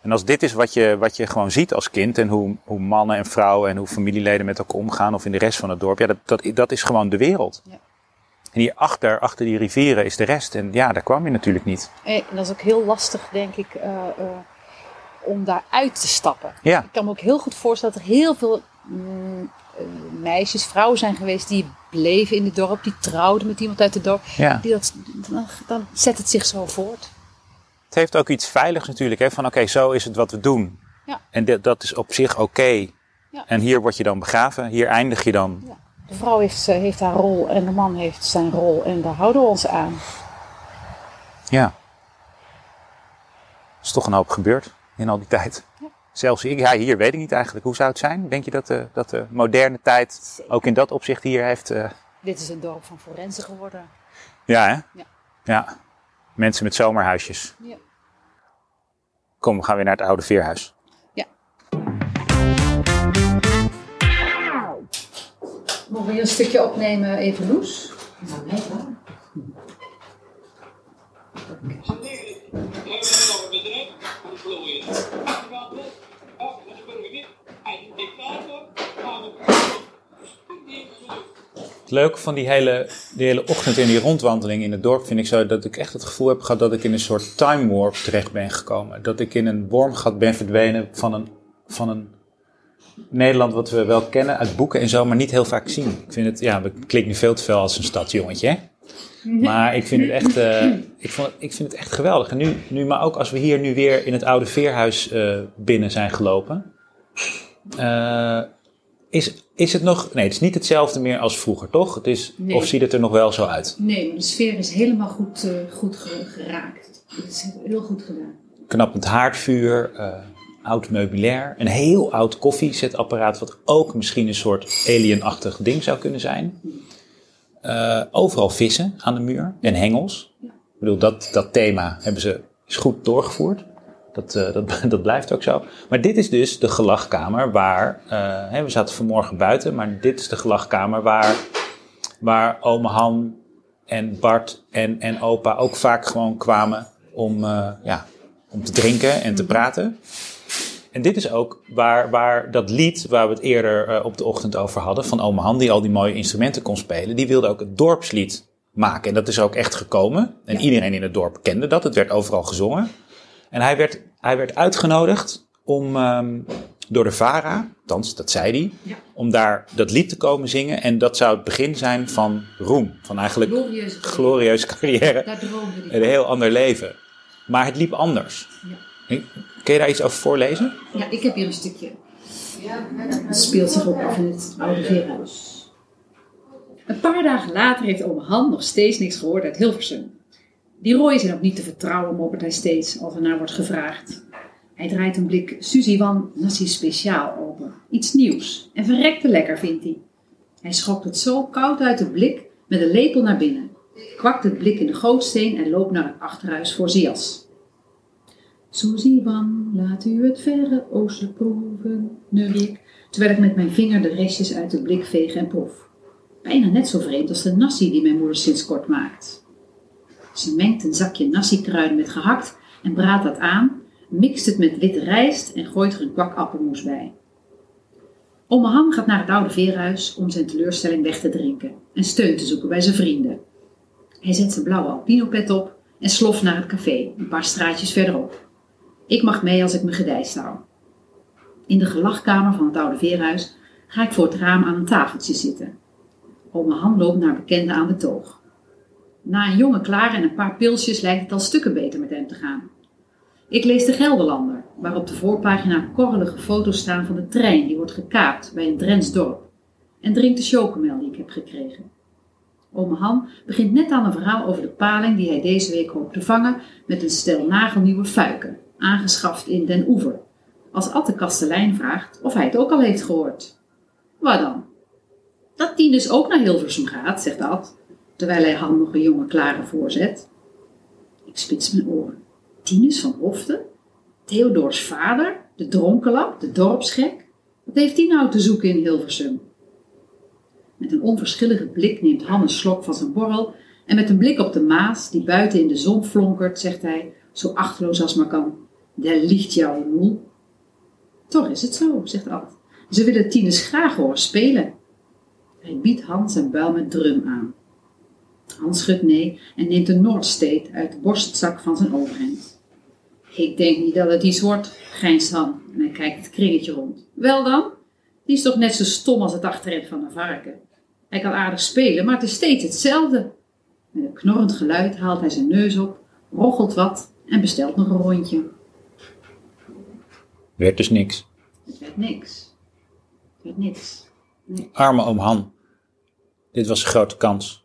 en als dit is wat je, wat je gewoon ziet als kind en hoe, hoe mannen en vrouwen en hoe familieleden met elkaar omgaan of in de rest van het dorp. Ja, dat, dat, dat is gewoon de wereld. Ja. En hierachter, achter die rivieren, is de rest. En ja, daar kwam je natuurlijk niet. En dat is ook heel lastig, denk ik, eh, eh, om daar uit te stappen. Ja, Ik kan me ook heel goed voorstellen dat er heel veel mm, eh, meisjes, vrouwen zijn geweest die bleven in het dorp, die trouwden met iemand uit het dorp. ja. Die dat, dan, dan zet het zich zo voort. Het heeft ook iets veiligs natuurlijk. Hè? Van oké, zo is het wat we doen. Ja. En dit- dat is op zich oké. Ja. En hier word je dan begraven. Hier eindig je dan. Ja. De vrouw heeft, eh, heeft haar rol en de man heeft zijn rol en daar houden we ons aan. Ja. Er is toch een hoop gebeurd in al die tijd. Ja. Zelfs hier, ja, hier weet ik niet eigenlijk. Hoe zou het zijn? Denk je dat de, dat de moderne tijd Zeker. ook in dat opzicht hier heeft... eh, Dit is een dorp van forensen geworden. ja, hè? Ja. Ja. Mensen met zomerhuisjes. Ja. Kom, we gaan weer naar het oude veerhuis. ja. Mogen we hier een stukje opnemen, even Loes? Nou, nee, Het leuke van die hele, die hele ochtend en die rondwandeling in het dorp vind ik zo dat ik echt het gevoel heb gehad dat ik in een soort time warp terecht ben gekomen. Dat ik in een wormgat ben verdwenen van een, van een Nederland wat we wel kennen uit boeken en zo, maar niet heel vaak zien. Ik vind het, ja, het klinkt nu veel te veel als een stadsjongetje, hè? Maar ik vind het echt, eh, ik, vond, ik vind het echt geweldig. En nu, nu, maar ook als we hier nu weer in het oude veerhuis eh, binnen zijn gelopen. eh, is, is het nog. Nee, het is niet hetzelfde meer als vroeger, toch? Het is, Nee. Of ziet het er nog wel zo uit? Nee, maar de sfeer is helemaal goed, goed ge- geraakt. Het is heel goed gedaan. Knappend haardvuur, oud meubilair, een heel oud koffiezetapparaat, wat ook misschien een soort alienachtig ding zou kunnen zijn. Eh, overal vissen aan de muur en hengels. Ik bedoel, dat, dat thema hebben ze, is goed doorgevoerd. Dat, eh, dat, dat blijft ook zo. Maar dit is dus de gelachkamer waar, eh, hè, we zaten vanmorgen buiten, maar dit is de gelachkamer waar, waar ome Han en Bart en, en opa ook vaak gewoon kwamen om, ja, om te drinken en te praten. En dit is ook waar, waar dat lied waar we het eerder eh, op de ochtend over hadden, van Ome Han, die al die mooie instrumenten kon spelen, die wilde ook het dorpslied maken. En dat is ook echt gekomen. En Ja. iedereen in het dorp kende dat. Het werd overal gezongen. En hij werd, hij werd uitgenodigd om ehm, door de VARA, althans dat zei hij, Ja. om daar dat lied te komen zingen. En dat zou het begin zijn van roem. Van eigenlijk Glorieuze glorieuze carrière. Daar droomde hij een heel ander leven. Maar het liep anders. Ja. Kun je daar iets over voorlezen? Ja, ik heb hier een stukje. Het speelt zich af in het oude veerhuis. Een paar dagen later heeft ome Han nog steeds niks gehoord uit Hilversum. Die Roy zijn ook niet te vertrouwen, moppert hij steeds als er naar wordt gevraagd. Hij draait een blik Suzy Wan Nasi Speciaal open. Iets nieuws. En verrekte lekker, vindt hij. Hij schokt het zo koud uit de blik met een lepel naar binnen. Kwakt het blik in de gootsteen en loopt naar het achterhuis voor zijn Suzy Wan, laat u het verre oosten proeven, neur ik, terwijl ik met mijn vinger de restjes uit de blik veeg en proef. Bijna net zo vreemd als de nasi die mijn moeder sinds kort maakt. Ze mengt een zakje nasi-kruiden met gehakt en braadt dat aan, mixt het met witte rijst en gooit er een kwak appelmoes bij. Ome Han gaat naar het oude veerhuis om zijn teleurstelling weg te drinken en steun te zoeken bij zijn vrienden. Hij zet zijn blauwe alpinopet op en sloft naar het café, een paar straatjes verderop. Ik mag mee als ik me gedijst hou. In de gelachkamer van het oude veerhuis ga ik voor het raam aan een tafeltje zitten. Ome Han loopt naar bekenden aan de toog. Na een jonge klaar en een paar pilsjes lijkt het al stukken beter met hem te gaan. Ik lees de Gelderlander, waar op de voorpagina korrelige foto's staan van de trein die wordt gekaapt bij een Drents dorp. En drink de chocomel die ik heb gekregen. Ome Han begint net aan een verhaal over de paling die hij deze week hoopt te vangen met een stel nagelnieuwe fuiken, aangeschaft in Den Oever. Als Ad de kastelein vraagt of hij het ook al heeft gehoord. Waar dan? Dat die dus ook naar Hilversum gaat, zegt Ad, terwijl hij Han nog een jonge klare voorzet. Ik spits mijn oren. Tinus van Hoften? Theodors vader? De dronkenlap? De dorpsgek? Wat heeft die nou te zoeken in Hilversum? Met een onverschillige blik neemt Han slok van zijn borrel en met een blik op de Maas, die buiten in de zon flonkert, zegt hij, zo achteloos als maar kan, daar ligt jouw moel. Toch is het zo, zegt Ad. Ze willen Tinus graag horen spelen. Hij biedt Han zijn buil met drum aan. Hans schudt nee en neemt een Noordstate uit de borstzak van zijn overhemd. Ik denk niet dat het iets wordt, grijnst Han en hij kijkt het kringetje rond. Wel dan, die is toch net zo stom als het achterin van een varken. Hij kan aardig spelen, maar het is steeds hetzelfde. Met een knorrend geluid haalt hij zijn neus op, roggelt wat en bestelt nog een rondje. Werd dus niks. Het werd niks. Het werd niks. Nee. Arme oom Han. Dit was een grote kans.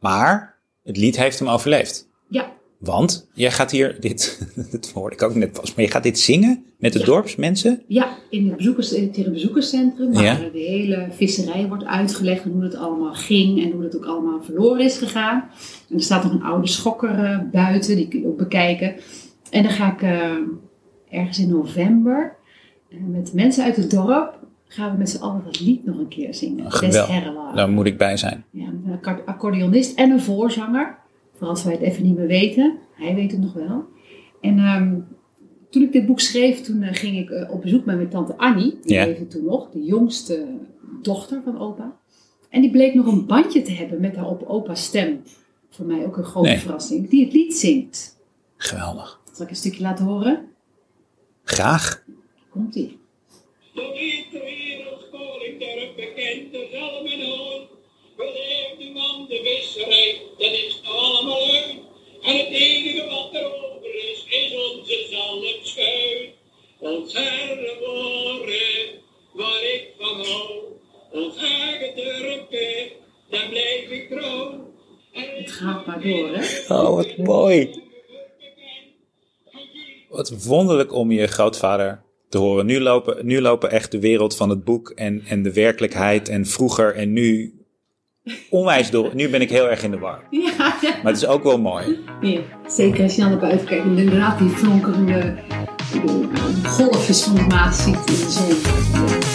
Maar het lied heeft hem overleefd. Ja, Want jij gaat hier, dit, dat hoorde ik ook net pas, maar je gaat dit zingen met de Ja. dorpsmensen? ja, in het, bezoekers, bezoekerscentrum, waar Ja. de hele visserij wordt uitgelegd en hoe het allemaal ging en hoe het ook allemaal verloren is gegaan. En er staat nog een oude schokker eh, buiten, die kun je ook bekijken. En dan ga ik eh, ergens in november eh, met mensen uit het dorp, gaan we met z'n allen dat lied nog een keer zingen. Des Geweldig. Herrelaar. Daar moet ik bij zijn. Ja, met een accord- accordeonist en een voorzanger. Voor als wij het even niet meer weten. Hij weet het nog wel. En ehm, toen ik dit boek schreef, toen eh, ging ik eh, op bezoek met mijn tante Annie. Die Ja. leefde toen nog, de jongste dochter van opa. En die bleek nog een bandje te hebben met haar op opa's stem. Voor mij ook een grote Nee. verrassing. Die het lied zingt. Geweldig. Zal ik een stukje laten horen? Graag. Komt ie. Zo niet de wereldkoning dorp bekend, er zal men hoor. Beleeft die man de visserij, dat is allemaal uit. En het enige wat er over is, is onze zalmschuit. Ons herre woorden, waar ik van hou. Ons eigen dorpje, daar blijf ik trouw. En Het gaat maar door, hè? Oh, wat mooi. Wat wonderlijk om je grootvader te horen. Nu lopen, nu lopen echt de wereld van het boek en, en de werkelijkheid en vroeger en nu onwijs door. Nu ben ik heel erg in de war. Ja, ja. Maar het is ook wel mooi. Ja, zeker als je naar buiten kijkt en inderdaad die flonkerende golfjes van de Maas ziet in de zon.